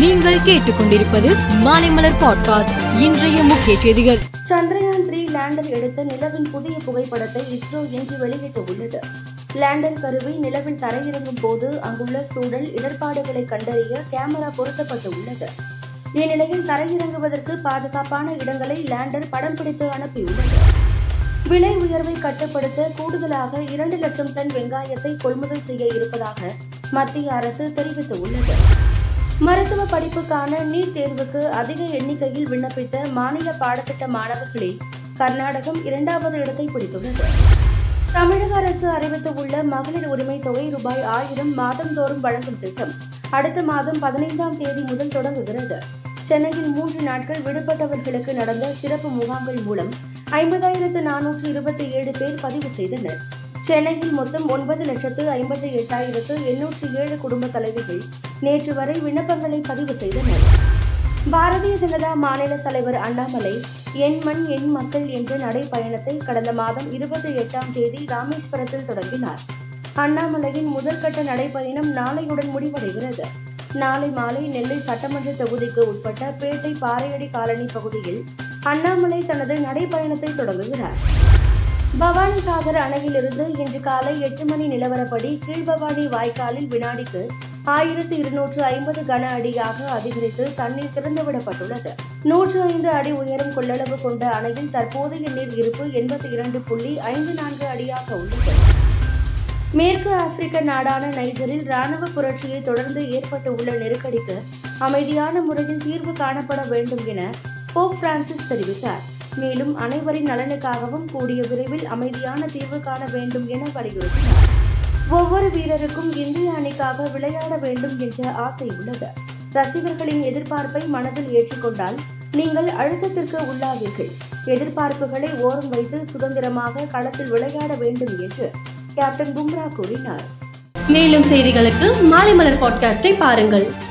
நீங்கள் கேட்டுக்கொண்டிருப்பது மாலைமலர் பாட்காஸ்ட் இன்றைய முக்கிய செய்திகள். சந்திரயான் த்ரீ லேண்டர் எடுத்த நிலவின் புதிய புகைப்படத்தை இஸ்ரோ இன்று வெளியிட்டு உள்ளது லேண்டர் கருவி நிலவில் தரையிறங்கும் போது அங்குள்ள சூழல் இடர்பாடுகளை கண்டறிய கேமரா பொருத்தப்பட்டு உள்ளது இந்நிலையில் தரையிறங்குவதற்கு பாதுகாப்பான இடங்களை லேண்டர் படம் பிடித்து அனுப்பியுள்ளது. விலை உயர்வை கட்டுப்படுத்த கூடுதலாக இரண்டு லட்சம் டன் வெங்காயத்தை கொள்முதல் செய்ய இருப்பதாக மத்திய அரசு தெரிவித்துள்ளது. மருத்துவ படிப்புக்கான நீட் தேர்வுக்கு அதிக எண்ணிக்கையில் விண்ணப்பித்த மாநில பாடத்திட்ட மாணவர்களில் கர்நாடகம் இரண்டாவது இடத்தை பிடித்துள்ளது. தமிழக அரசு அறிவித்துள்ள மகளிர் உரிமை தொகை ரூபாய் ஆயிரம் மாதந்தோறும் வழங்கும் திட்டம் அடுத்த மாதம் பதினைந்தாம் தேதி முதல் தொடங்குகிறது. சென்னையில் மூன்று நாட்கள் விடுபட்டவர்களுக்கு நடந்த சிறப்பு முகாம்கள் மூலம் ஐம்பதாயிரத்து நானூற்று இருபத்தி ஏழு பேர் பதிவு செய்தனர். சென்னையில் மொத்தம் ஒன்பது லட்சத்து ஐம்பத்தி எட்டாயிரத்து எண்ணூற்றி ஏழு குடும்ப தலைவிகள் நேற்று வரை விண்ணப்பங்களை பதிவு செய்தனர். பாரதிய ஜனதா மாநில தலைவர் அண்ணாமலை என் மண் என் மக்கள் என்ற நடைப்பயணத்தை கடந்த மாதம் இருபத்தி எட்டாம் தேதி ராமேஸ்வரத்தில் தொடங்கினார். அண்ணாமலையின் முதற்கட்ட நடைப்பயணம் நாளையுடன் முடிவடைகிறது. நாளை மாலை நெல்லை சட்டமன்ற தொகுதிக்கு உட்பட்ட பேட்டை பாறையடி காலனி பகுதியில் அண்ணாமலை தனது நடைப்பயணத்தை தொடங்குகிறார். பவானிசாகர் அணையிலிருந்து இன்று காலை எட்டு மணி நிலவரப்படி கீழ்பவானி வாய்க்காலில் வினாடிக்கு ஆயிரத்தி இருநூற்று ஐம்பது கன அடியாக அதிகரித்து தண்ணீர் திறந்துவிடப்பட்டுள்ளது. நூற்று ஐந்து அடி உயரம் கொள்ளளவு கொண்ட அணையில் தற்போதைய நீர் இருப்பு எண்பத்தி இரண்டு புள்ளி ஐந்து நான்கு அடியாக உள்ளது. மேற்கு ஆப்பிரிக்க நாடான நைஜரில் ராணுவ புரட்சியை தொடர்ந்து ஏற்பட்டு உள்ள நெருக்கடிக்கு அமைதியான முறையில் தீர்வு காணப்பட வேண்டும் என போப் பிரான்சிஸ் தெரிவித்தார். மேலும் அனைவரின் நலனுக்காகவும் கூடிய விரைவில் அமைதியான தீர்வு காண வேண்டும் என வலியுறுத்தினார் ஒவ்வொரு வீரருக்கும் இந்திய அணிக்காக விளையாட வேண்டும் என்ற ஆசை உள்ளது. ரசிகர்களின் எதிர்பார்ப்பை மனதில் ஏற்றுக்கொண்டால் நீங்கள் அழுத்தத்திற்கு உள்ளாவீர்கள். எதிர்பார்ப்புகளை ஓரம் வைத்து சுதந்திரமாக களத்தில் விளையாட வேண்டும் என்று கேப்டன் பும்ரா கூறினார். மேலும் செய்திகளுக்கு மாலை மலர் பாட்காஸ்டை பாருங்கள்.